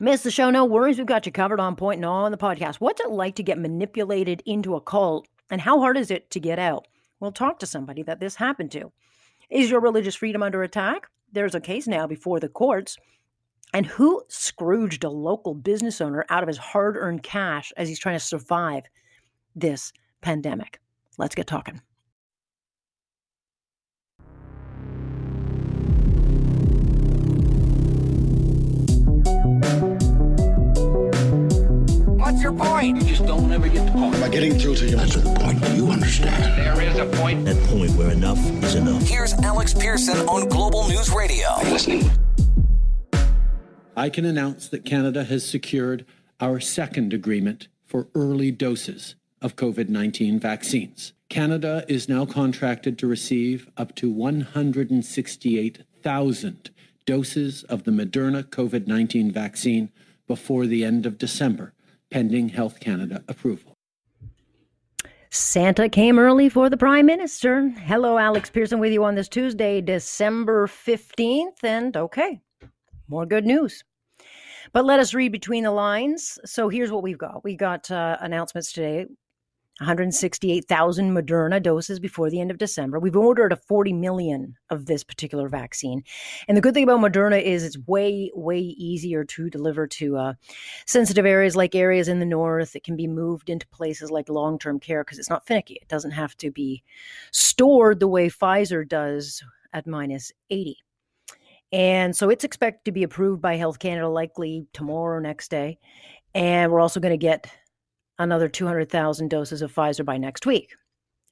Miss the show? No worries. We've got you covered on point and all on the podcast. What's it like to get manipulated into a cult, and how hard is it to get out? We'll talk to somebody that this happened to. Is your religious freedom under attack? There's a case now before the courts. And who scrooged a local business owner out of his hard earned cash as he's trying to survive this pandemic? Let's get talking. Your point? You just don't ever get the point. Am I getting through to you? That's the point. Do you understand? There is a point. That point where enough is enough. Here's Alex Pearson on Global News Radio. I'm listening. I can announce that Canada has secured our second agreement for early doses of COVID 19 vaccines. Canada is now contracted to receive up to 168,000 doses of the Moderna COVID 19 vaccine before the end of December, pending Health Canada approval. Santa came early for the Prime Minister. Hello, Alex Pearson with you on this Tuesday, December 15th. And okay, more good news. But let us read between the lines. So here's what we've got. We got uh, announcements today 168,000 Moderna doses before the end of December. We've ordered a 40 million of this particular vaccine. And the good thing about Moderna is it's way, way easier to deliver to uh, sensitive areas like areas in the north. It can be moved into places like long term care because it's not finicky. It doesn't have to be stored the way Pfizer does at minus 80. And so it's expected to be approved by Health Canada likely tomorrow next day. And we're also going to get another 200,000 doses of Pfizer by next week.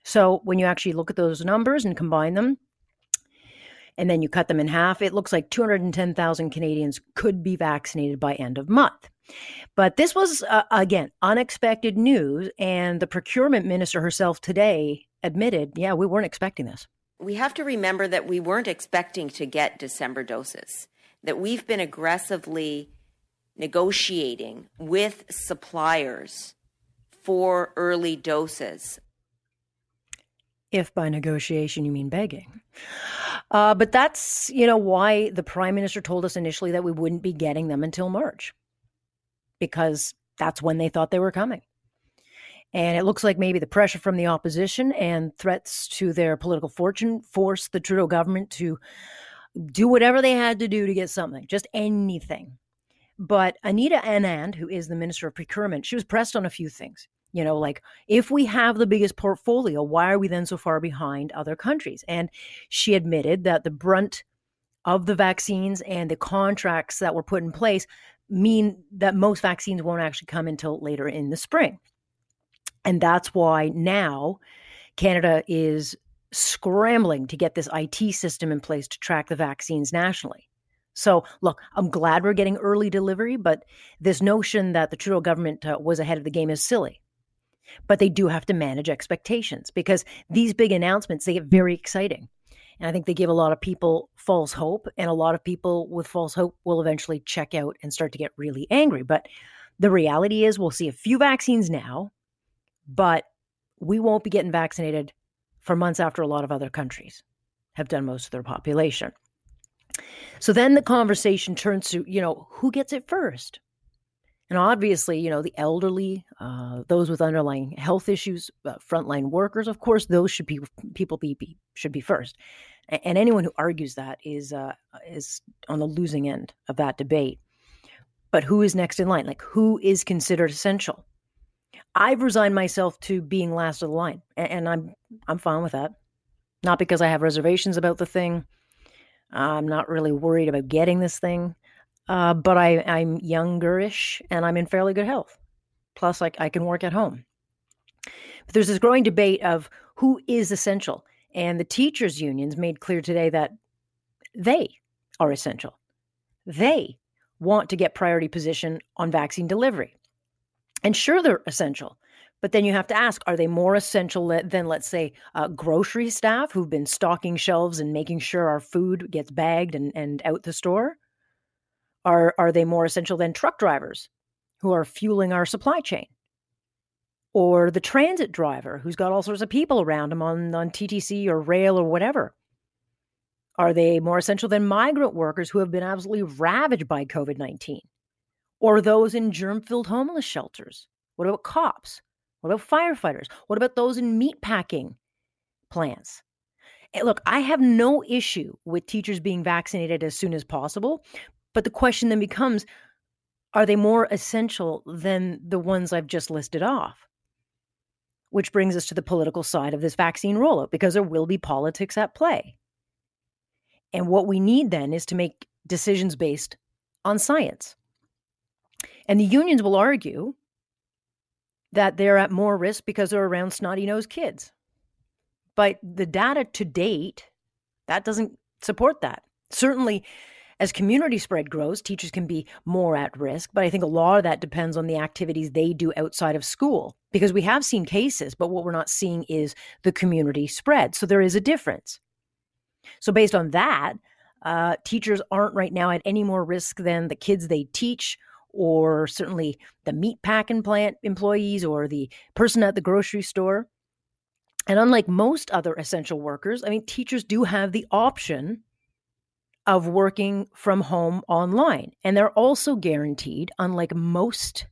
So when you actually look at those numbers and combine them, and then you cut them in half, it looks like 210,000 Canadians could be vaccinated by end of month. But this was, uh, again, unexpected news. And the procurement minister herself today admitted, yeah, we weren't expecting this. We have to remember that we weren't expecting to get December doses, that we've been aggressively negotiating with suppliers for early doses. If by negotiation you mean begging. Uh, but that's, you know, why the prime minister told us initially that we wouldn't be getting them until March, because that's when they thought they were coming. And it looks like maybe the pressure from the opposition and threats to their political fortune forced the Trudeau government to do whatever they had to do to get something, just anything. But Anita Anand, who is the Minister of Procurement, she was pressed on a few things. You know, like if we have the biggest portfolio, why are we then so far behind other countries? And she admitted that the brunt of the vaccines and the contracts that were put in place mean that most vaccines won't actually come until later in the spring. And that's why now Canada is scrambling to get this IT system in place to track the vaccines nationally. So, look, I'm glad we're getting early delivery, but this notion that the Trudeau government uh, was ahead of the game is silly. But they do have to manage expectations because these big announcements, they get very exciting. And I think they give a lot of people false hope, and a lot of people with false hope will eventually check out and start to get really angry. But the reality is, we'll see a few vaccines now, but we won't be getting vaccinated for months after a lot of other countries have done most of their population. So then the conversation turns to, you know, who gets it first? And obviously, you know, the elderly, uh, those with underlying health issues, uh, frontline workers, of course, those should be people be, be should be first. And, and anyone who argues that is uh, is on the losing end of that debate. But who is next in line? Like who is considered essential? I've resigned myself to being last of the line, and, and I'm I'm fine with that. Not because I have reservations about the thing I'm not really worried about getting this thing, uh, but I, I'm youngerish and I'm in fairly good health. Plus, like I can work at home. But there's this growing debate of who is essential, and the teachers' unions made clear today that they are essential. They want to get priority position on vaccine delivery. And sure, they're essential. But then you have to ask are they more essential than, let's say, uh, grocery staff who've been stocking shelves and making sure our food gets bagged and, and out the store? Are, are they more essential than truck drivers who are fueling our supply chain? Or the transit driver who's got all sorts of people around him on, on TTC or rail or whatever? Are they more essential than migrant workers who have been absolutely ravaged by COVID 19? or those in germ filled homeless shelters? What about cops? What about firefighters? What about those in meatpacking plants? And look, I have no issue with teachers being vaccinated as soon as possible, but the question then becomes are they more essential than the ones I've just listed off? Which brings us to the political side of this vaccine rollout because there will be politics at play. And what we need then is to make decisions based on science. And the unions will argue that they're at more risk because they're around snotty nosed kids. But the data to date, that doesn't support that. Certainly, as community spread grows, teachers can be more at risk, but I think a lot of that depends on the activities they do outside of school because we have seen cases, but what we're not seeing is the community spread. So there is a difference. So, based on that, uh, teachers aren't right now at any more risk than the kids they teach, or certainly the meat packing plant employees or the person at the grocery store. And unlike most other essential workers, I mean, teachers do have the option of working from home online. And they're also guaranteed, unlike most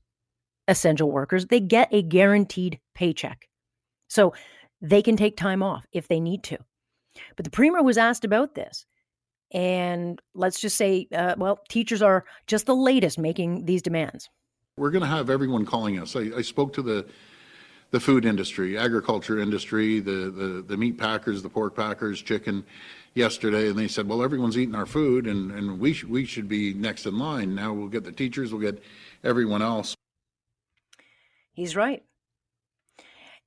essential workers, they get a guaranteed paycheck. So they can take time off if they need to. But the premier was asked about this. And let's just say, uh, well, teachers are just the latest making these demands. We're going to have everyone calling us. I, I spoke to the the food industry, agriculture industry, the, the, the meat packers, the pork packers, chicken yesterday, and they said, well, everyone's eating our food, and, and we, sh- we should be next in line. Now we'll get the teachers, we'll get everyone else. He's right.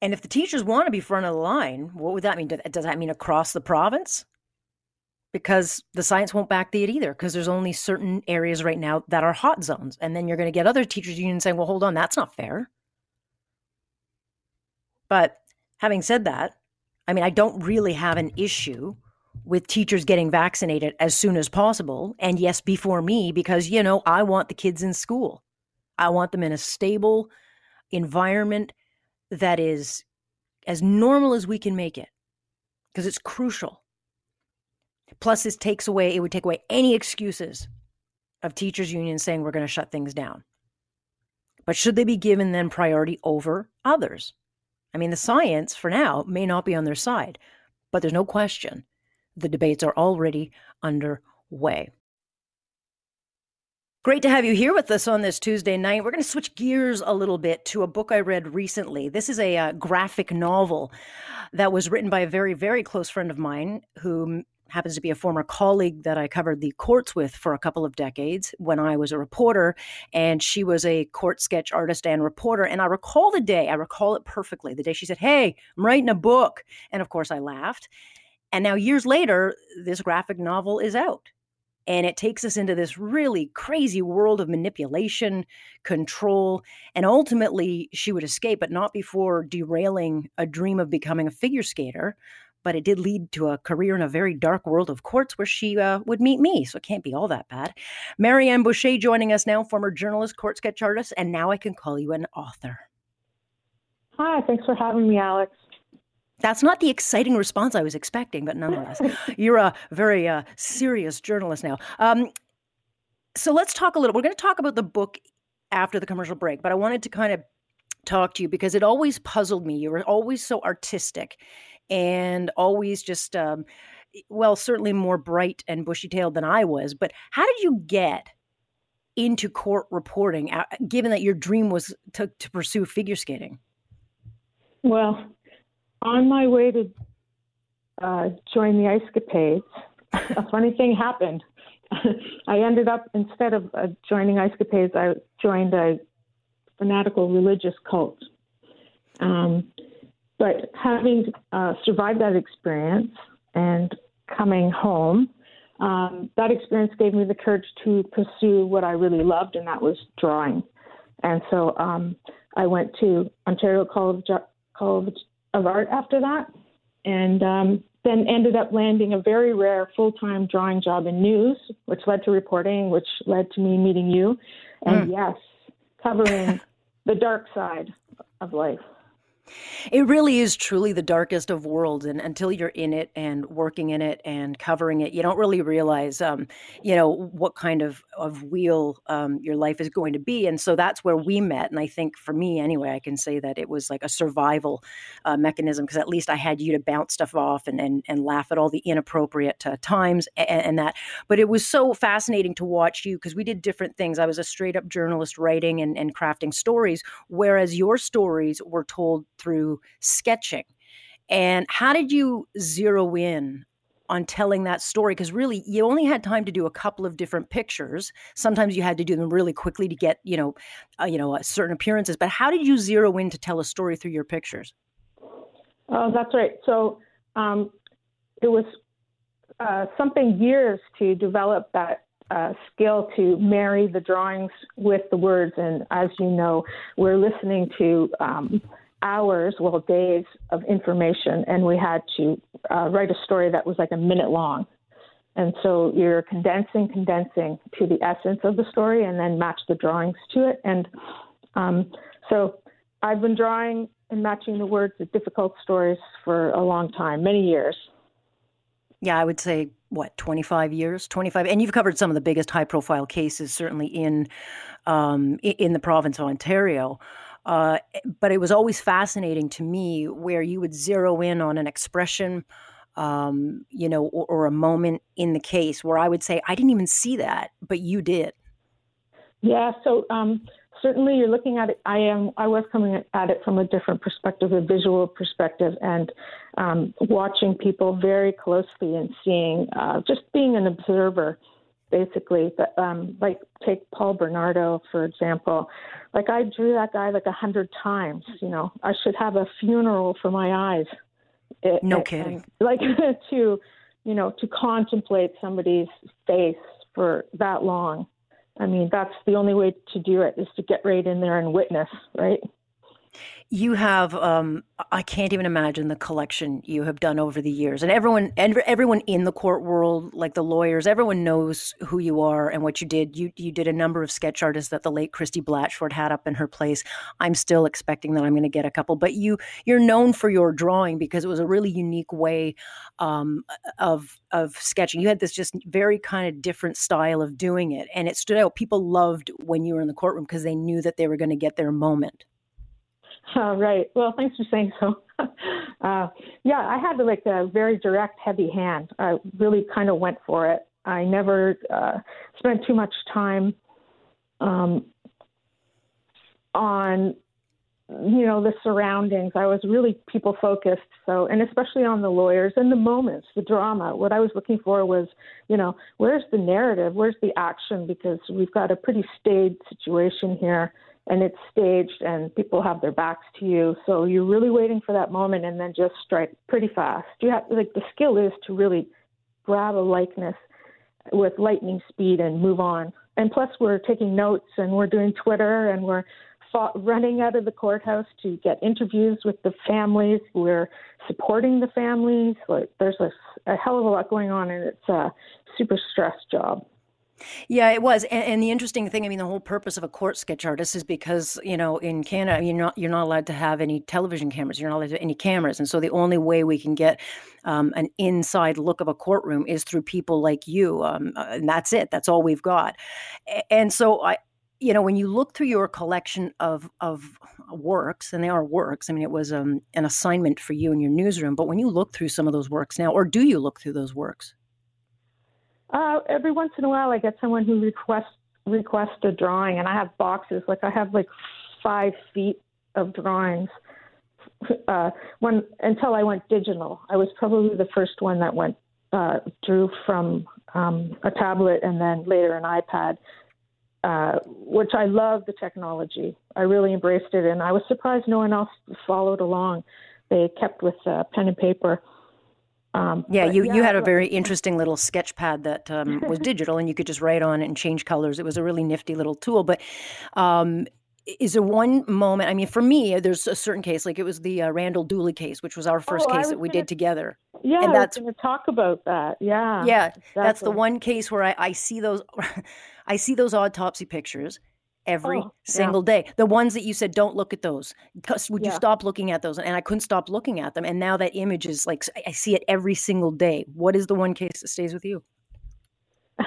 And if the teachers want to be front of the line, what would that mean? Does that mean across the province? Because the science won't back the it either, because there's only certain areas right now that are hot zones. And then you're going to get other teachers unions saying, well, hold on, that's not fair. But having said that, I mean, I don't really have an issue with teachers getting vaccinated as soon as possible. And yes, before me, because, you know, I want the kids in school. I want them in a stable environment that is as normal as we can make it, because it's crucial. Plus, this takes away, it would take away any excuses of teachers' unions saying we're going to shut things down. But should they be given then priority over others? I mean, the science for now may not be on their side, but there's no question the debates are already underway. Great to have you here with us on this Tuesday night. We're going to switch gears a little bit to a book I read recently. This is a, uh, graphic novel that was written by a very, very close friend of mine who happens to be a former colleague that I covered the courts with for a couple of decades when I was a reporter. And she was a court sketch artist and reporter. And I recall the day, I recall it perfectly, the day she said, Hey, I'm writing a book. And of course, I laughed. And now, years later, this graphic novel is out. And it takes us into this really crazy world of manipulation, control, and ultimately she would escape, but not before derailing a dream of becoming a figure skater. But it did lead to a career in a very dark world of courts where she uh, would meet me, so it can't be all that bad. Marianne Boucher joining us now, former journalist, court sketch artist, and now I can call you an author. Hi, thanks for having me, Alex. That's not the exciting response I was expecting, but nonetheless, you're a very uh, serious journalist now. Um, so let's talk a little. We're going to talk about the book after the commercial break, but I wanted to kind of talk to you because it always puzzled me. You were always so artistic and always just, um, well, certainly more bright and bushy tailed than I was. But how did you get into court reporting, given that your dream was to, to pursue figure skating? Well, on my way to uh, join the Ice Capades, a funny thing happened. I ended up instead of uh, joining Ice Capades, I joined a fanatical religious cult. Um, but having uh, survived that experience and coming home, um, that experience gave me the courage to pursue what I really loved, and that was drawing. And so um, I went to Ontario College, College of art after that, and um, then ended up landing a very rare full time drawing job in news, which led to reporting, which led to me meeting you, and mm. yes, covering the dark side of life. It really is truly the darkest of worlds, and until you're in it and working in it and covering it, you don't really realize, um, you know, what kind of of wheel um, your life is going to be. And so that's where we met. And I think for me, anyway, I can say that it was like a survival uh, mechanism because at least I had you to bounce stuff off and and, and laugh at all the inappropriate uh, times and, and that. But it was so fascinating to watch you because we did different things. I was a straight up journalist writing and, and crafting stories, whereas your stories were told through sketching. And how did you zero in on telling that story? Because really, you only had time to do a couple of different pictures. Sometimes you had to do them really quickly to get, you know, uh, you know, uh, certain appearances. But how did you zero in to tell a story through your pictures? Oh, that's right. So um, it was uh, something years to develop that uh, skill to marry the drawings with the words. And as you know, we're listening to um, hours, well, days of information, and we had to uh, write a story that was like a minute long. And so you're condensing, condensing to the essence of the story and then match the drawings to it. And um, so I've been drawing and matching the words of difficult stories for a long time, many years. Yeah, I would say what 25 years 25 and you've covered some of the biggest high profile cases certainly in um, in the province of ontario uh, but it was always fascinating to me where you would zero in on an expression, um, you know, or, or, a moment in the case where I would say, I didn't even see that, but you did. Yeah. So um, certainly you're looking at it. I am. I was coming at it from a different perspective, a visual perspective, and um, watching people very closely and seeing, uh, just being an observer basically. But um, like take Paul Bernardo for example. Like I drew that guy like a hundred times. You know, I should have a funeral for my eyes. It, no kidding. like to, you know, to contemplate somebody's face for that long. I mean, that's the only way to do it is to get right in there and witness, right? You have um, i can't even imagine the collection you have done over the years. And everyone and everyone in the court world like the lawyers everyone knows who you are and what you did. You you did a number of sketch artists that the late Christie Blatchford had up in her place. I'm still expecting that i'm going to get a couple. But you you're known for your drawing because it was a really unique way um, of of sketching. You had this just very kind of different style of doing it. And it stood out. People loved when you were in the courtroom because they knew that they were going to get their moment right. Well, thanks for saying so. uh, yeah, I had like a very direct, heavy hand. I really kind of went for it. I never uh, spent too much time um, on, you know, the surroundings. I was really people focused. So, and especially on the lawyers and the moments, the drama. What I was looking for was, you know, where's the narrative? Where's the action? Because we've got a pretty staid situation here and it's staged and people have their backs to you. So you're really waiting for that moment and then just strike pretty fast. You have like the skill is to really grab a likeness with lightning speed and move on. And plus, we're taking notes and we're doing Twitter and we're running out of the courthouse to get interviews with the families. We're supporting the families. Like there's a, a hell of a lot going on, and it's a super stressed job. Yeah, it was. And, and, the interesting thing, I mean, the whole purpose of a court sketch artist is because, you know, in Canada, you're not you're not allowed to have any television cameras. You're not allowed to have any cameras. And so the only way we can get um, an inside look of a courtroom is through people like you. Um, uh, and that's it. That's all we've got. And so I, you know, when you look through your collection of of works, and they are works. I mean, it was um, an assignment for you in your newsroom. But when you look through some of those works now, or do you look through those works? Uh, every once in a while, I get someone who requests request a drawing, and I have boxes. Like I have like five feet of drawings. Uh, when until I went digital, I was probably the first one that went uh, drew from um, a tablet and then later an iPad. Uh, which I love the technology. I really embraced it, and I was surprised no one else followed along. They kept with uh, pen and paper. Um, yeah, you, yeah, you had a very interesting little sketch pad that um, was digital and you could just write on it and change colors. It was a really nifty little tool. But um, is there one moment? I mean, for me, there's a certain case, like it was the uh, Randal Dooley case, which was our first oh, case that we gonna, did together. Yeah, and that's going to talk about that. Yeah, yeah, exactly. that's the one case where I, I see those, I see those autopsy pictures, every Oh, yeah. single day. The ones that you said don't look at those. Would you stop looking at those? And I couldn't stop looking at them. And now that image is like I- I see it every single day. What is the one case that stays with you?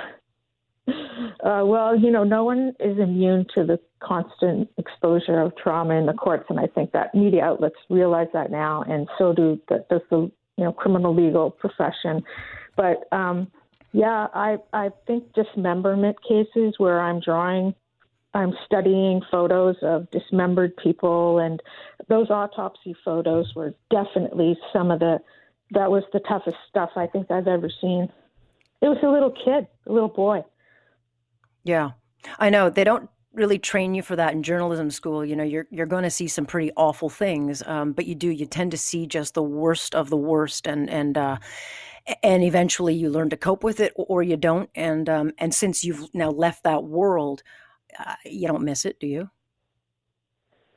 Uh, well, you know, no one is immune to the constant exposure of trauma in the courts, and I think that media outlets realize that now, and so do the, does the you know criminal legal profession. But um, yeah, I I think dismemberment cases where I'm drawing, I'm studying photos of dismembered people, and those autopsy photos were definitely some of the that was the toughest stuff I think I've ever seen. It was a little kid, a little boy. Yeah, I know they don't really train you for that in journalism school. You know, you're you're going to see some pretty awful things, um, but you do you tend to see just the worst of the worst, and and uh, and eventually you learn to cope with it, or you don't. And um, and since you've now left that world, uh, you don't miss it, do you?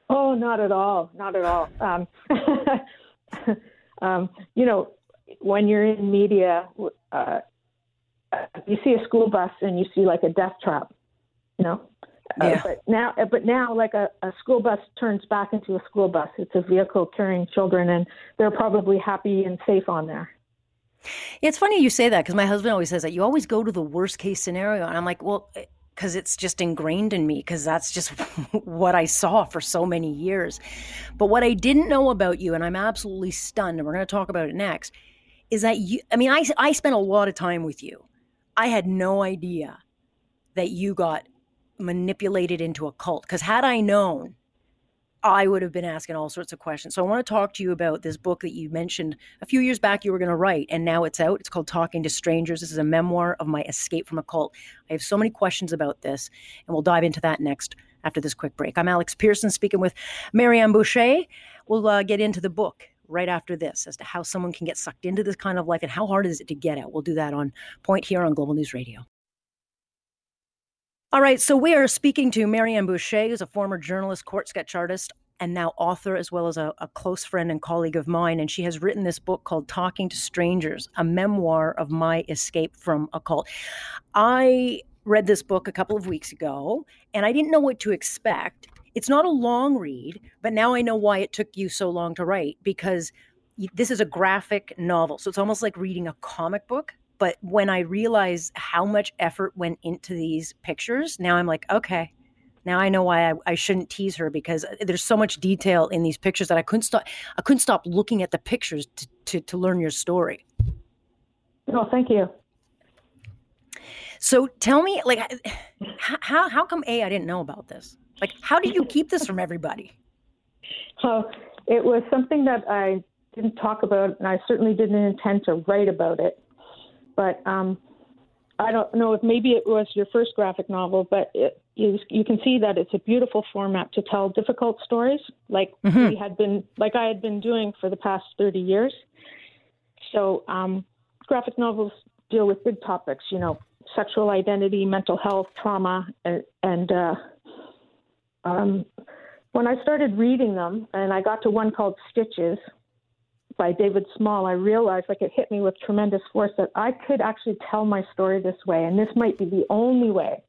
Oh, not at all, not at all. Um, um, you know, when you're in media, uh, you see a school bus and you see like a death trap, you know. Uh, Yeah. but now, but now, like a, a school bus turns back into a school bus. It's a vehicle carrying children, and they're probably happy and safe on there. It's funny you say that because my husband always says that you always go to the worst case scenario, and I'm like, well, because it's just ingrained in me because that's just what I saw for so many years. But what I didn't know about you, and I'm absolutely stunned, and we're going to talk about it next, is that you. I mean, I I spent a lot of time with you. I had no idea that you got manipulated into a cult because had I known I would have been asking all sorts of questions. So I want to talk to you about this book that you mentioned a few years back you were going to write, and now it's out. It's called Talking to Strangers. This is a memoir of my escape from a cult. I have so many questions about this, and we'll dive into that next after this quick break. I'm Alex Pearson speaking with Marianne Boucher. We'll uh, get into the book right after this as to how someone can get sucked into this kind of life and how hard is it to get out. We'll do that on Point here on Global News Radio. All right, so we are speaking to Marianne Boucher, who's a former journalist, court sketch artist, and now author, as well as a, a, close friend and colleague of mine. And she has written this book called Talking to Strangers, a memoir of my escape from a cult. I read this book a couple of weeks ago, and I didn't know what to expect. It's not a long read, but now I know why it took you so long to write because this is a graphic novel. So it's almost like reading a comic book but when I realized how much effort went into these pictures, now I'm like, okay, now I know why I, I, shouldn't tease her because uh, there's so much detail in these pictures that I couldn't stop. I couldn't stop looking at the pictures to, to, to learn your story. Oh, thank you. So tell me, like, how how come a I didn't know about this? Like, how did you keep this from everybody? Oh, it was something that I didn't talk about, and I certainly didn't intend to write about it but um, I don't know if maybe it was your first graphic novel, but it, you, you can see that it's a beautiful format to tell difficult stories, like mm-hmm. we had been, like I had been doing for the past thirty years. So um, graphic novels deal with big topics, you know, sexual identity, mental health, trauma, and, and uh, um, when I started reading them, and I got to one called Stitches, by David Small, I realized like it hit me with tremendous force that I could actually tell my story this way, and this might be the only way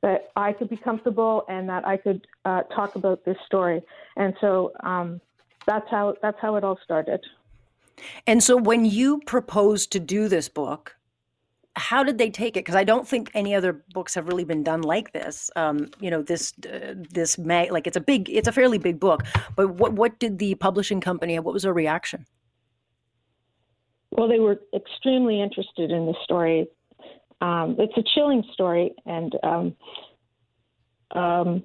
that I could be comfortable and that I could uh, talk about this story. And so um, that's how that's how it all started. And so when you proposed to do this book, how did they take it? Because I don't think any other books have really been done like this. Um, you know, this uh, this mag like it's a big, it's a fairly big book. But what what did the publishing company? What was their reaction? Well, they were extremely interested in the story. Um, it's a chilling story, and um, um,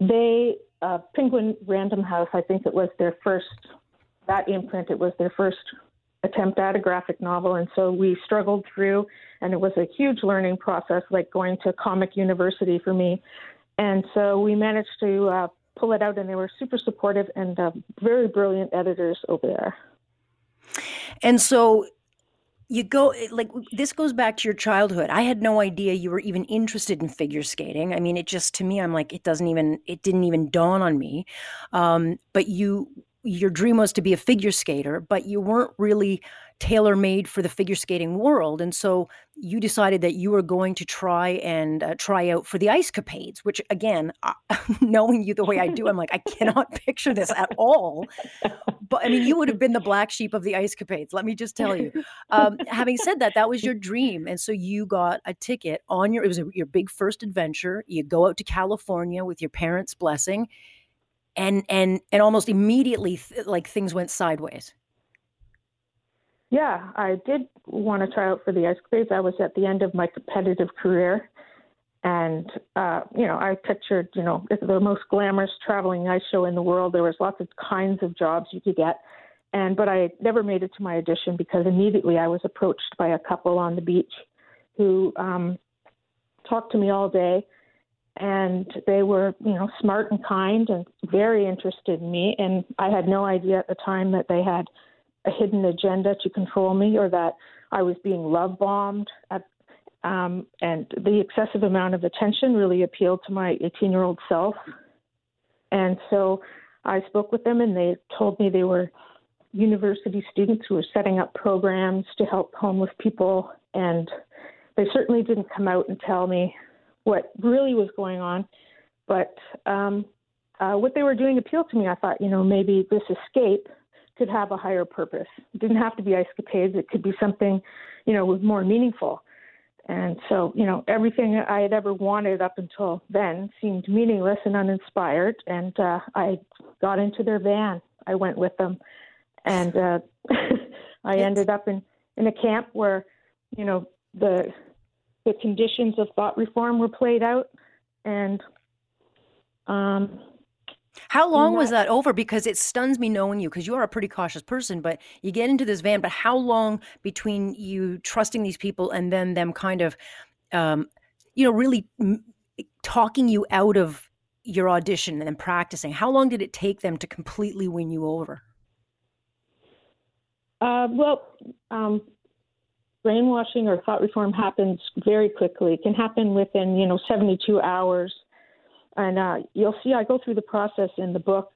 they uh, Penguin Random House. I think it was their first that imprint. It was their first attempt at a graphic novel, and so we struggled through, and it was a huge learning process, like going to comic university for me. And so we managed to uh, pull it out, and they were super supportive and uh, very brilliant editors over there. And so you go like this goes back to your childhood. I had no idea you were even interested in figure skating. I mean, it just to me, I'm like, it doesn't even, it didn't even dawn on me. Um, but you your dream was to be a figure skater, but you weren't really tailor made for the figure skating world. And so you decided that you were going to try and uh, try out for the ice capades, which again, knowing you the way I do, I'm like, I cannot picture this at all. But I mean, you would have been the black sheep of the ice capades. Let me just tell you. Um, having said that, that was your dream. And so you got a ticket on your, it was a, your big first adventure. You go out to California with your parents' blessing and, and, and almost immediately th- like things went sideways. Yeah, I did want to try out for the ice capades. I was at the end of my competitive career, and uh, you know, I pictured, you know, the most glamorous traveling ice show in the world. There was lots of kinds of jobs you could get, and but I never made it to my audition because immediately I was approached by a couple on the beach who um, talked to me all day, and they were, you know, smart and kind and very interested in me. And I had no idea at the time that they had a hidden agenda to control me or that I was being love bombed. At, um, and the excessive amount of attention really appealed to my 18 year old self. And so I spoke with them, and they told me they were university students who were setting up programs to help homeless people. And they certainly didn't come out and tell me what really was going on. But um, uh, what they were doing appealed to me. I thought, you know, maybe this escape could have a higher purpose. It didn't have to be ice capades. It could be something, you know, was more meaningful. And so, you know, everything I had ever wanted up until then seemed meaningless and uninspired. And uh, I got into their van. I went with them, and uh, I ended up in in a camp where, you know, the the conditions of thought reform were played out, and um, how long was that over? Because it stuns me knowing you, because you are a pretty cautious person, but you get into this van. But how long between you trusting these people and then them kind of, um, you know, really m- talking you out of your audition and then practicing? How long did it take them to completely win you over? Uh, well, um, brainwashing or thought reform happens very quickly. It can happen within, you know, 72 hours and uh, you'll see I go through the process in the book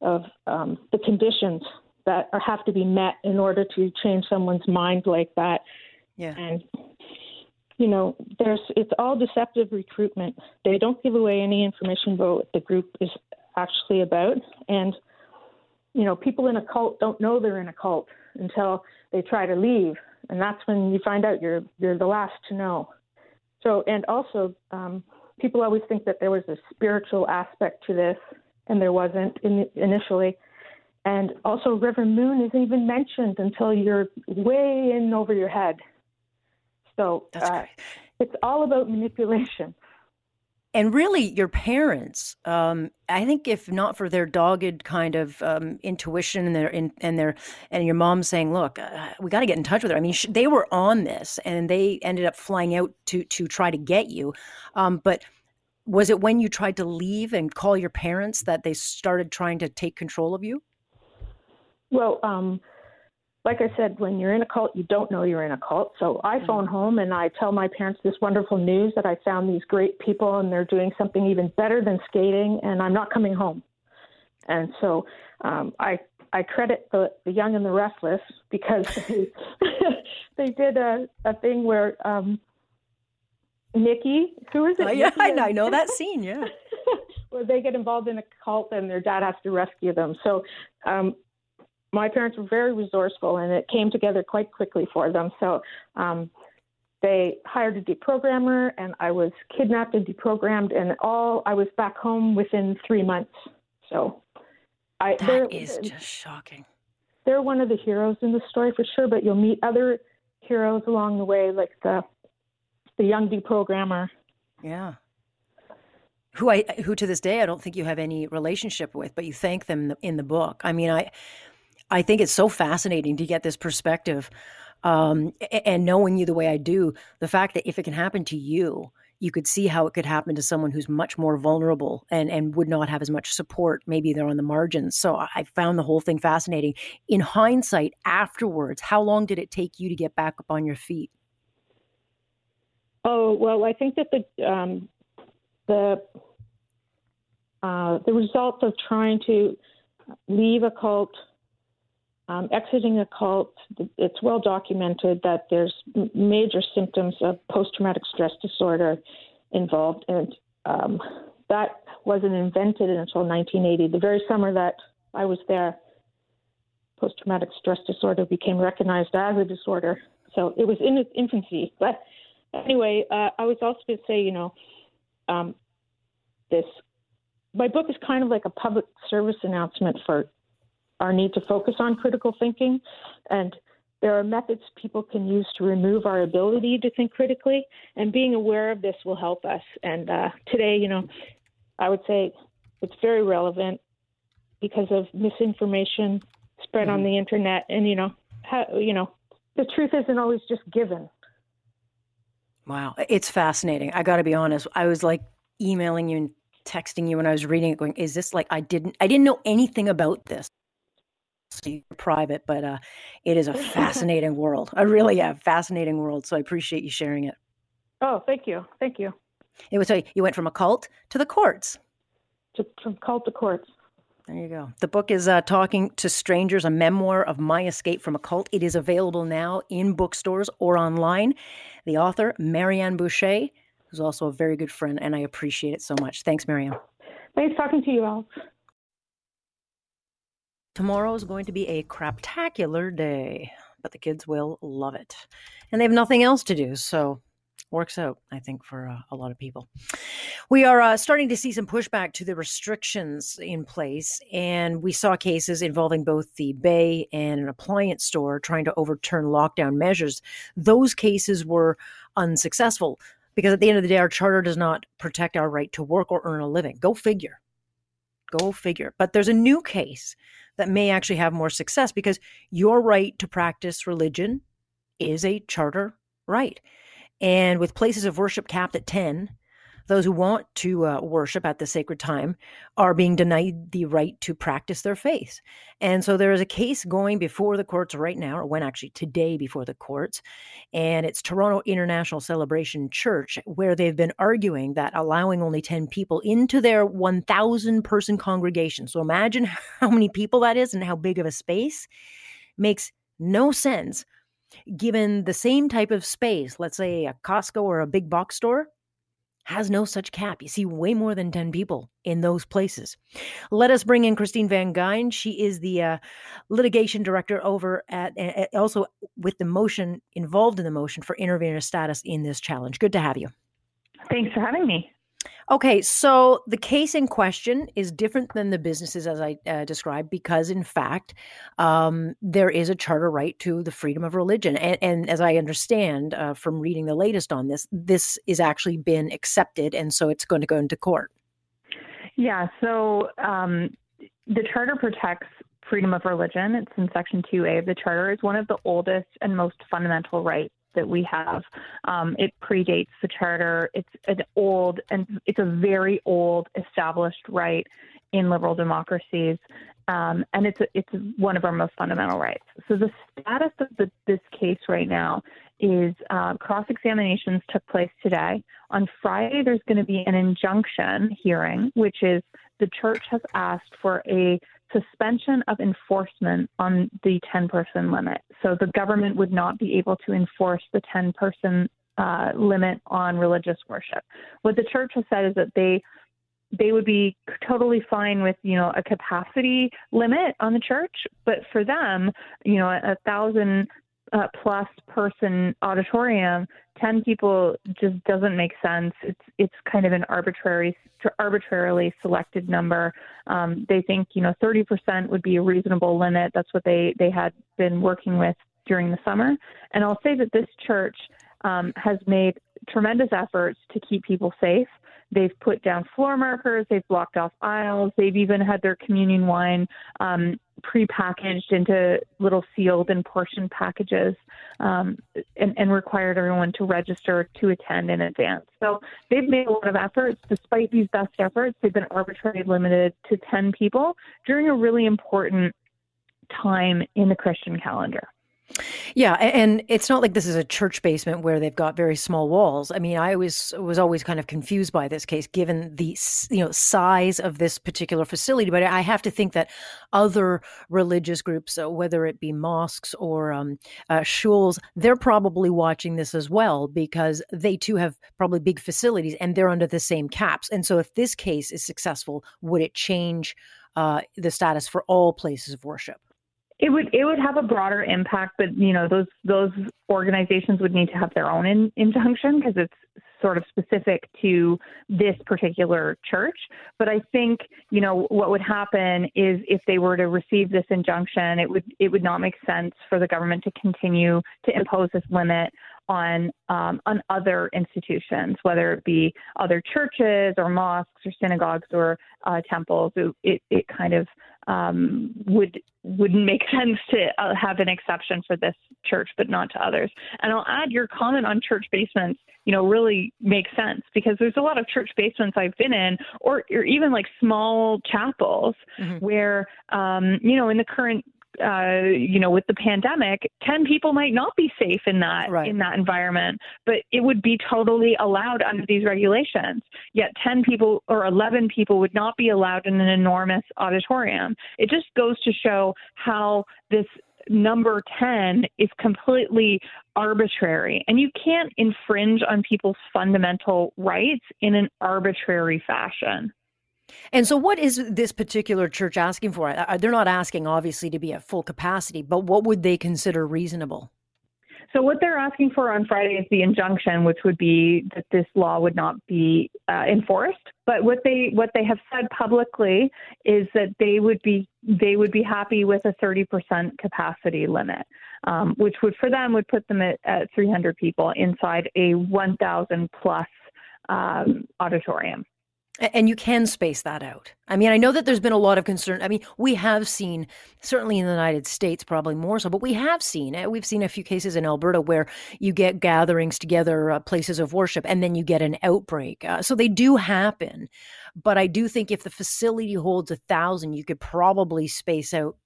of um, the conditions that are, have to be met in order to change someone's mind like that. Yeah. And you know, there's it's all deceptive recruitment. They don't give away any information about what the group is actually about, and you know, people in a cult don't know they're in a cult until they try to leave, and that's when you find out you're you're the last to know. So, and also. Um, people always think that there was a spiritual aspect to this, and there wasn't in, initially. And also, Reverend Moon isn't even mentioned until you're way in over your head. So uh, it's all about manipulation. And really, your parents, um, I think, if not for their dogged kind of um, intuition and their in, and their and your mom saying, "Look, uh, we got to get in touch with her." I mean, they were on this, and they ended up flying out to to try to get you. Um, but was it when you tried to leave and call your parents that they started trying to take control of you? Well, um, like I said, when you're in a cult, you don't know you're in a cult. So I mm-hmm. phone home and I tell my parents this wonderful news that I found these great people and they're doing something even better than skating, and I'm not coming home. And so um, I I credit the, the young and the restless because they, they did a, a thing where um, Nikki, who is it? Oh, yeah, I know, I know that scene. Yeah, where they get involved in a cult and their dad has to rescue them. So um, my parents were very resourceful and it came together quite quickly for them. So um, they hired a deprogrammer and I was kidnapped and deprogrammed and all I was back home within three months. So I that is just shocking. They're one of the heroes in the story for sure, but you'll meet other heroes along the way, like the the young deprogrammer. Yeah who I who to this day I don't think you have any relationship with, but you thank them in the book. I mean, I I think it's so fascinating to get this perspective. Um, and knowing you the way I do, the fact that if it can happen to you, you could see how it could happen to someone who's much more vulnerable and, and would not have as much support. Maybe they're on the margins. So I found the whole thing fascinating. In hindsight, afterwards, how long did it take you to get back up on your feet? Oh well, I think that the um, the uh, the result of trying to leave a cult, um, exiting a cult, it's well documented that there's major symptoms of post traumatic stress disorder involved. And um, that wasn't invented until 1980, the very summer that I was there. Post traumatic stress disorder became recognized as a disorder. So it was in its infancy. But anyway, uh, I was also going to say, you know, um, this my book is kind of like a public service announcement for our need to focus on critical thinking. And there are methods people can use to remove our ability to think critically. And being aware of this will help us. And uh, today you know i would say it's very relevant because of misinformation spread mm-hmm. on the internet. And you know how, you know the truth isn't always just given. Wow. It's fascinating. I got to be honest. I was like emailing you and texting you when I was reading it, going, "Is this like I didn't I didn't know anything about this." Private, but uh, it is a fascinating world. I really have fascinating world. So I appreciate you sharing it. Oh, thank you, thank you. It was so you went from a cult to the courts. To, from cult to courts. There you go. The book is uh, Talking to Strangers, a memoir of my escape from a cult. It is available now in bookstores or online. The author, Marianne Boucher, who's also a very good friend, and I appreciate it so much. Thanks, Marianne. Nice talking to you, Alex. Tomorrow is going to be a craptacular day, but the kids will love it. And they have nothing else to do, so works out, I think, for uh, a lot of people. We are uh, starting to see some pushback to the restrictions in place, and we saw cases involving both the Bay and an appliance store trying to overturn lockdown measures. Those cases were unsuccessful because at the end of the day, our charter does not protect our right to work or earn a living. Go figure. Go figure. But there's a new case that may actually have more success because your right to practice religion is a charter right. And with places of worship capped at 10, those who want to uh, worship at the sacred time are being denied the right to practice their faith. And so there is a case going before the courts right now, or went actually today before the courts, and it's Toronto International Celebration Church, where they've been arguing that allowing only 10 people into their 1,000 person congregation, so imagine how many people that is and how big of a space, makes no sense given the same type of space, let's say a Costco or a big box store has no such cap. You see way more than 10 people in those places. Let us bring in Christine Van Geyn. She is the uh, litigation director over at, uh, also with the motion, involved in the motion for intervener status in this challenge. Good to have you. Thanks for having me. Okay, so the case in question is different than the businesses as I uh, described because, in fact, um, there is a charter right to the freedom of religion. And, and as I understand uh, from reading the latest on this, this is actually been accepted, and so it's going to go into court. Yeah, so um, the charter protects freedom of religion. It's in Section 2A of the charter. It's one of the oldest and most fundamental rights that we have. Um, it predates the charter. It's an old and it's a very old established right in liberal democracies, um, and it's a, it's one of our most fundamental rights. So the status of the, this case right now is uh, cross examinations took place today. On Friday, there's going to be an injunction hearing, which is the church has asked for a suspension of enforcement on the 10 person limit. So the government would not be able to enforce the 10 person uh, limit on religious worship. What the church has said is that they they would be totally fine with you know a capacity limit on the church, but for them, you know, a, a thousand uh, plus person auditorium, 10 people just doesn't make sense. It's it's kind of an arbitrary arbitrarily selected number. Um, they think you know 30% would be a reasonable limit. That's what they they had been working with during the summer. And I'll say that this church um, has made tremendous efforts to keep people safe. They've put down floor markers. They've blocked off aisles. They've even had their communion wine um, prepackaged into little sealed and portioned packages um, and, and, required everyone to register to attend in advance. So they've made a lot of efforts. Despite these best efforts, they've been arbitrarily limited to 10 people during a really important time in the Christian calendar. Yeah, and it's not like this is a church basement where they've got very small walls. I mean, I was was always kind of confused by this case, given the you know size of this particular facility. But I have to think that other religious groups, uh, whether it be mosques or um, uh, shuls, they're probably watching this as well because they too have probably big facilities and they're under the same caps. And so, if this case is successful, would it change uh, the status for all places of worship? It would it would have a broader impact, but you know those those organizations would need to have their own in, injunction because it's sort of specific to this particular church. But I think you know what would happen is if they were to receive this injunction, it would it would not make sense for the government to continue to impose this limit on um, on other institutions, whether it be other churches or mosques or synagogues or uh, temples. It, it it kind of um, would wouldn't make sense to uh, have an exception for this church, but not to others. And I'll add your comment on church basements. You know, really makes sense because there's a lot of church basements I've been in, or, or even like small chapels, mm-hmm. where um, you know, in the current uh, you know, with the pandemic, 10 people might not be safe in that right. in that environment, but it would be totally allowed under these regulations. Yet 10 people or 11 people would not be allowed in an enormous auditorium. It just goes to show how this number 10 is completely arbitrary and you can't infringe on people's fundamental rights in an arbitrary fashion. And so, what is this particular church asking for? They're not asking, obviously, to be at full capacity, but what would they consider reasonable? So, what they're asking for on Friday is the injunction, which would be that this law would not be uh, enforced. But what they what they have said publicly is that they would be they would be happy with a 30% capacity limit, um, which would for them would put them at, at 300 people inside a 1,000 plus um, auditorium. And you can space that out. I mean, I know that there's been a lot of concern. I mean, we have seen, certainly in the United States, probably more so, but we have seen, eh, we've seen a few cases in Alberta where you get gatherings together, uh, places of worship, and then you get an outbreak. Uh, so they do happen. But I do think if the facility holds a thousand, you could probably space out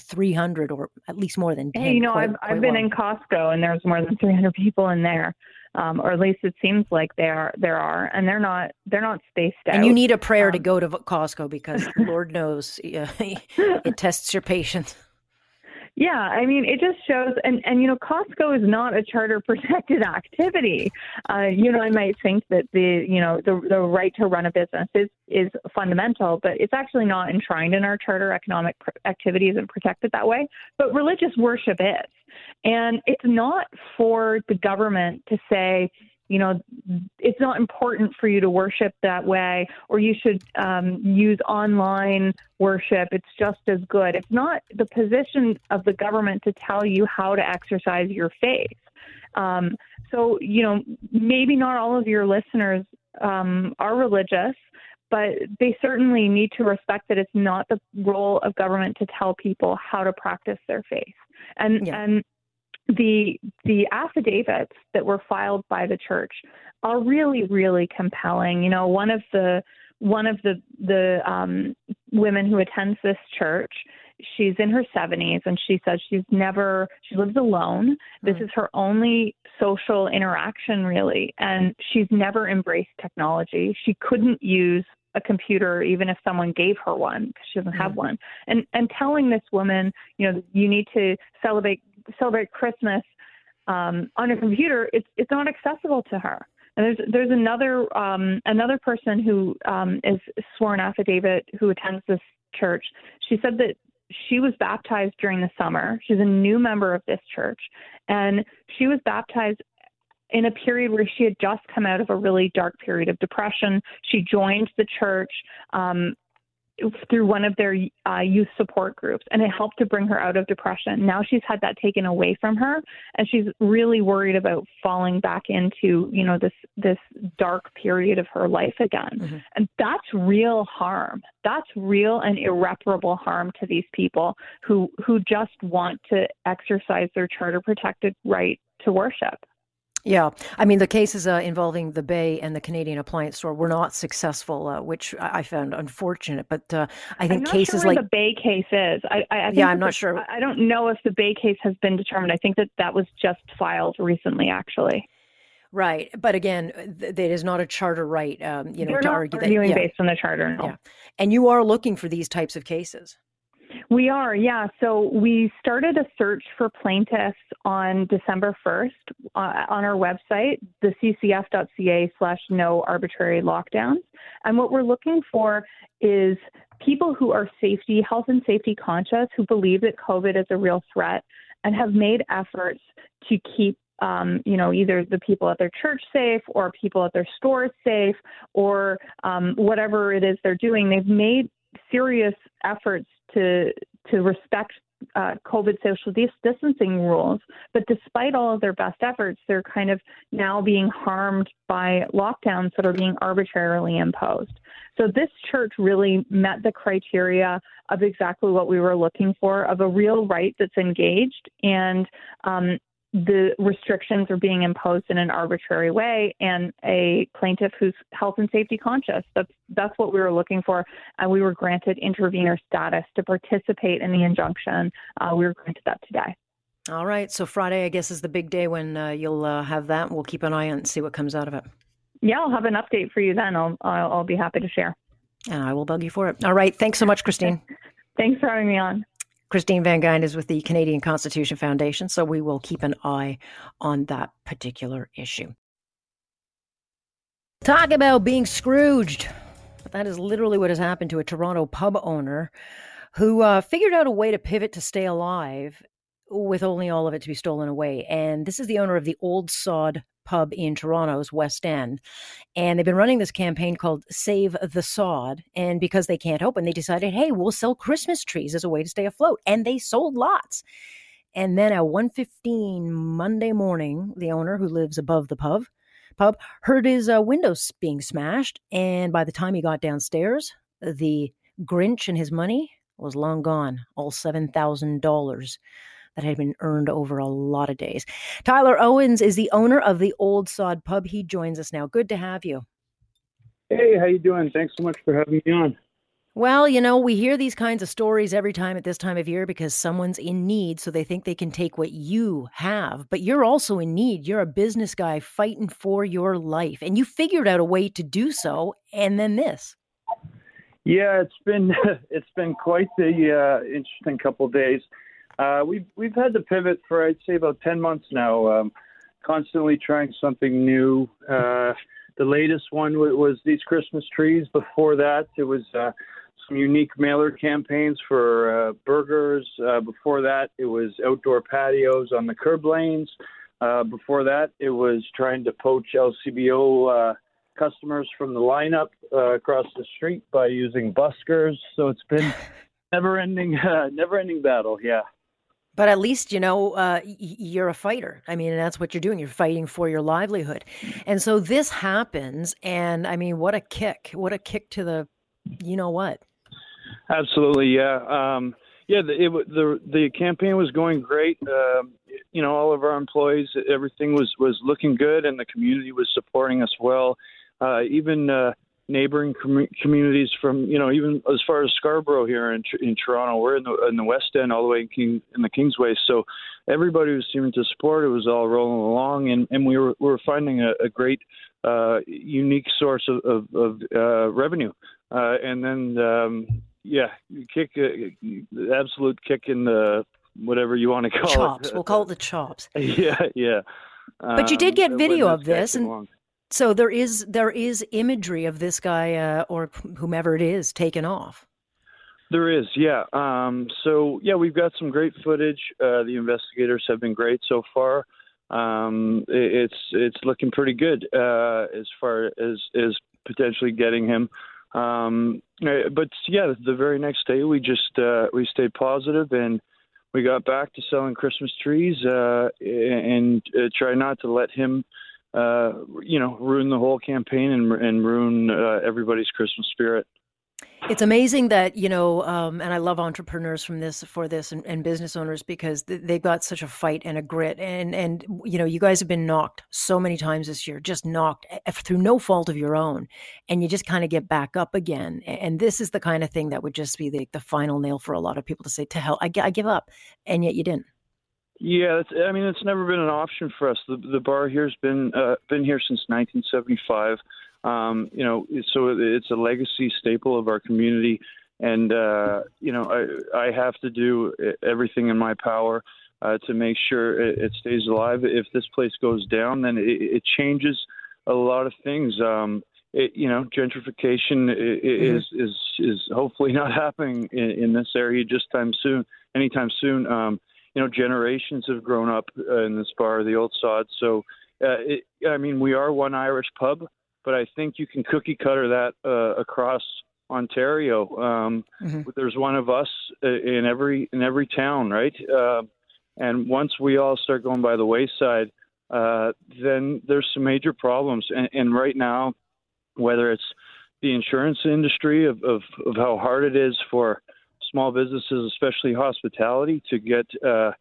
300 or at least more than 10. Hey, you know, quite, I've, quite I've been in Costco and there's more than 300 people in there um, or at least it seems like there there are, and they're not they're not spaced out. And you need a prayer um, to go to Costco because Lord knows it tests your patience. Yeah, I mean, it just shows, and and you know, Costco is not a charter protected activity. Uh, you know, I might think that the you know the the right to run a business is is fundamental, but it's actually not enshrined in our charter. Economic activity isn't protected that way, but religious worship is, and it's not for the government to say you know, it's not important for you to worship that way, or you should um, use online worship. It's just as good. It's not the position of the government to tell you how to exercise your faith. Um, so, you know, maybe not all of your listeners um, are religious, but they certainly need to respect that it's not the role of government to tell people how to practice their faith. And yeah. and the the affidavits that were filed by the church are really really compelling. You know one of the one of the the um, women who attends this church she's in her 70s and she says she's never she lives alone. This mm. is her only social interaction really and she's never embraced technology. She couldn't use a computer even if someone gave her one because she doesn't have one. And and telling this woman you know you need to celebrate celebrate Christmas um, on a computer, it's it's not accessible to her. And there's there's another um, another person who um, is sworn affidavit who attends this church. She said that she was baptized during the summer. She's a new member of this church, and she was baptized in a period where she had just come out of a really dark period of depression. She joined the church. Um, through one of their uh, youth support groups, and it helped to bring her out of depression. Now she's had that taken away from her, and she's really worried about falling back into you know this this dark period of her life again. Mm-hmm. And that's real harm. That's real and irreparable harm to these people who who just want to exercise their charter protected right to worship. Yeah, I mean the cases uh, involving the Bay and the Canadian Appliance Store were not successful, uh, which I found unfortunate. But uh, I think cases sure like the Bay case is. I, I, I think Yeah, I'm not the- sure. I don't know if the Bay case has been determined. I think that that was just filed recently, actually. right, but again, th- that is not a charter right. Um, you know, They're to argue that. arguing Yeah, based on the charter. No. yeah, and you are looking for these types of cases. We are, yeah. So we started a search for plaintiffs on December 1st uh, on our website, the ccf.ca slash no arbitrary lockdowns. And what we're looking for is people who are safety, health and safety conscious, who believe that COVID is a real threat and have made efforts to keep um, you know, either the people at their church safe or people at their stores safe or um, whatever it is they're doing. They've made serious efforts to to respect uh, COVID social dis- distancing rules, but despite all of their best efforts, they're kind of now being harmed by lockdowns that are being arbitrarily imposed. So this church really met the criteria of exactly what we were looking for of a real right that's engaged and um, the restrictions are being imposed in an arbitrary way and a plaintiff who's health and safety conscious. That's that's what we were looking for. And we were granted intervener status to participate in the injunction. Uh, we were granted that today. All right, so Friday, I guess, is the big day when uh, you'll uh, have that. We'll keep an eye on it and see what comes out of it. Yeah, I'll have an update for you then. I'll I'll, I'll be happy to share. And I will bug you for it. All right, thanks so much, Christine. Thanks for having me on. Christine Van Geyn is with the Canadian Constitution Foundation, so we will keep an eye on that particular issue. Talk about being Scrooged. That is literally what has happened to a Toronto pub owner who uh, figured out a way to pivot to stay alive with only all of it to be stolen away. And this is the owner of the Old Sod pub in Toronto's West End. And they've been running this campaign called Save the Sod. And because they can't open, they decided, hey, we'll sell Christmas trees as a way to stay afloat. And they sold lots. And then at 1.15 Monday morning, the owner who lives above the pub pub heard his uh, windows being smashed. And by the time he got downstairs, the Grinch and his money was long gone, all $7,000 that had been earned over a lot of days. Tyler Owens is the owner of the Old Sod Pub. He joins us now. Good to have you. Hey, how you doing? Thanks so much for having me on. Well, you know, we hear these kinds of stories every time at this time of year because someone's in need, so they think they can take what you have. But you're also in need. You're a business guy fighting for your life, and you figured out a way to do so. And then this. Yeah, it's been it's been quite the uh, interesting couple of days. Uh, we've we've had to pivot for I'd say about ten months now. Um, constantly trying something new. Uh, the latest one was these Christmas trees. Before that, it was uh, some unique mailer campaigns for uh, burgers. Uh, before that, it was outdoor patios on the curb lanes. Uh, before that, it was trying to poach LCBO uh, customers from the lineup uh, across the street by using buskers. So it's been never-ending, uh, never-ending battle. Yeah. But at least, you know, uh, you're a fighter. I mean, that's what you're doing. You're fighting for your livelihood. And so this happens. And I mean, what a kick. What a kick to the, you know what? Absolutely, yeah, um, yeah. The, it, the the campaign was going great. Um, you know, all of our employees, everything was was looking good, and the community was supporting us well. Uh, even uh, neighboring com- communities from you know even as far as Scarborough here in, in Toronto, we're in the in the West End, all the way in, King, in the Kingsway. So everybody was seeming to support. It was all rolling along, and, and we were we were finding a, a great uh, unique source of, of, of uh, revenue. Uh, and then um, yeah, kick uh, absolute kick in the whatever you want to call chops. it. Chops. We'll call it the chops. yeah, yeah. But you did Um, get video of this, and. So there is there is imagery of this guy uh, or whomever it is taken off. There is, yeah. Um, so yeah, we've got some great footage. Uh, the investigators have been great so far. Um, it- it's it's looking pretty good uh, as far as as potentially getting him. Um, uh, but yeah, the very next day we just uh, we stayed positive and we got back to selling Christmas trees uh, and uh, try not to let him, uh, you know, ruin the whole campaign and, and ruin uh, everybody's Christmas spirit. It's amazing that you know, um, and I love entrepreneurs from this for this and, and business owners because th- they've got such a fight and a grit, and and you know, you guys have been knocked so many times this year, just knocked through no fault of your own, and you just kind of get back up again. And this is the kind of thing that would just be the the final nail for a lot of people to say, "To hell, I, I give up," and yet you didn't. Yeah, it's, I mean, it's never been an option for us. The, the bar here's been uh, been here since 1975. Um, you know, so it's a legacy staple of our community, and uh, you know, I I have to do everything in my power uh, to make sure it, it, stays alive. If this place goes down, then it, it changes a lot of things. Um, it, you know, gentrification mm-hmm. is is is hopefully not happening in, in this area just time soon, anytime soon. Um, you know, generations have grown up uh, in this bar, the old sod. So, uh, it, I mean, we are one Irish pub, but I think you can cookie cutter that uh, across Ontario. Um, mm-hmm. There's one of us uh, in every in every town, right? Uh, and once we all start going by the wayside, uh, then there's some major problems. And, and, right now, whether it's the insurance industry of, of, of, how hard it is for small businesses, especially hospitality, to get uh,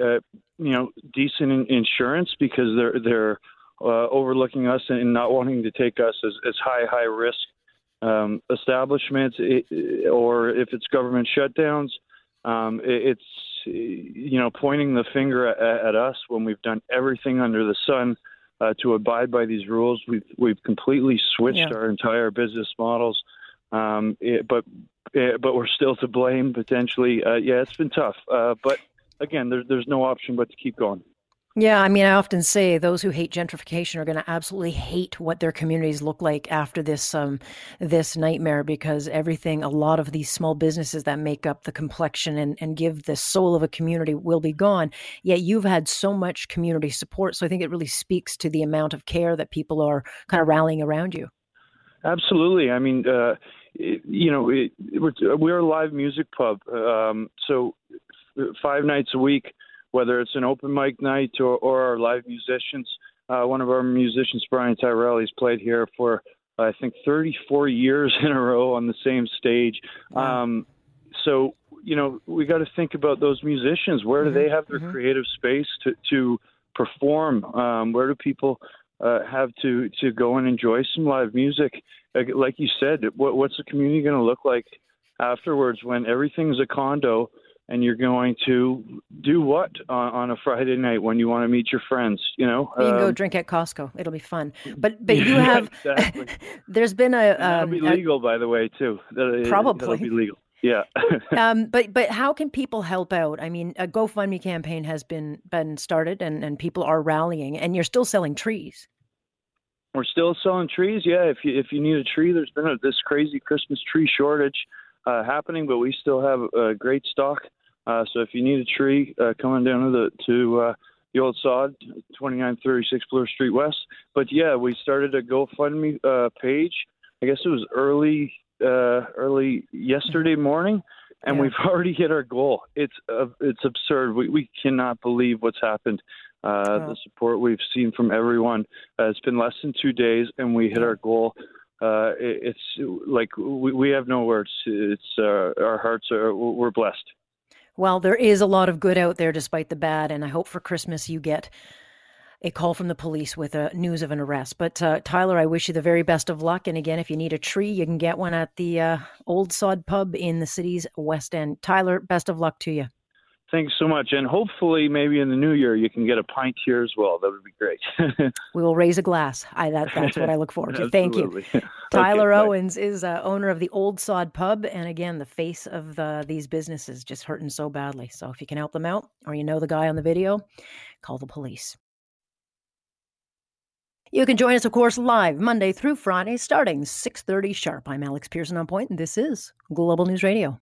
uh, you know decent insurance because they're they're uh, overlooking us and not wanting to take us as, as high high risk um, establishments, it, or if it's government shutdowns, um, it, it's you know pointing the finger at, at, us when we've done everything under the sun uh, to abide by these rules. We've we've completely switched yeah. our entire business models, um, it, but but we're still to blame potentially. Uh, yeah, it's been tough, uh, but again, there, there's no option but to keep going. Yeah, I mean, I often say those who hate gentrification are going to absolutely hate what their communities look like after this um, this nightmare because everything, a lot of these small businesses that make up the complexion and, and give the soul of a community will be gone. Yet you've had so much community support, so I think it really speaks to the amount of care that people are kind of rallying around you. Absolutely. I mean, uh, it, you know, it, we're, we're a live music pub, um, so five nights a week whether it's an open mic night or, or our live musicians. Uh, one of our musicians, Brian Tyrell, he's played here for I think 34 years in a row on the same stage. Wow. Um, so you know we got to think about those musicians. Where do mm-hmm. they have their mm-hmm. creative space to to perform? Um, where do people uh, have to to go and enjoy some live music? Like you said, what, what's the community going to look like afterwards when everything's a condo? and you're going to do what on, on, a Friday night when you want to meet your friends? You know, you can um, go drink at Costco. It'll be fun. But but you have exactly. there's been a um, be legal, a, by the way, too. Probably that'll be legal. Yeah. um, but but how can people help out? I mean, a GoFundMe campaign has been been started, and and people are rallying, and you're still selling trees. We're still selling trees. Yeah, if you if you need a tree, there's been a, this crazy Christmas tree shortage uh, happening, but we still have a great stock. Uh, so if you need a tree, uh, coming down to the to uh, the old sod, 2936 Bloor Street West. But yeah, we started a GoFundMe uh, page. I guess it was early uh, early yesterday morning, and yeah. we've already hit our goal. It's uh, it's absurd. We we cannot believe what's happened. Uh, oh. The support we've seen from everyone. Uh, it's been less than two days, and we hit our goal. Uh, it, it's like we, we have no words. It's uh, our hearts are we're blessed. Well, there is a lot of good out there despite the bad, and I hope for Christmas you get a call from the police with a news of an arrest. But uh, Tyler, I wish you the very best of luck. And again, if you need a tree, you can get one at the uh, Old Sod Pub in the city's West End. Tyler, best of luck to you. Thanks so much. And hopefully, maybe in the new year, you can get a pint here as well. That would be great. we will raise a glass. I, that, that's what I look forward to. Thank you. Tyler okay, Owens is uh, owner of the Old Sod Pub. And again, the face of the, these businesses just hurting so badly. So if you can help them out or you know the guy on the video, call the police. You can join us, of course, live Monday through Friday, starting 6.30 sharp. I'm Alex Pearson on point, and this is Global News Radio.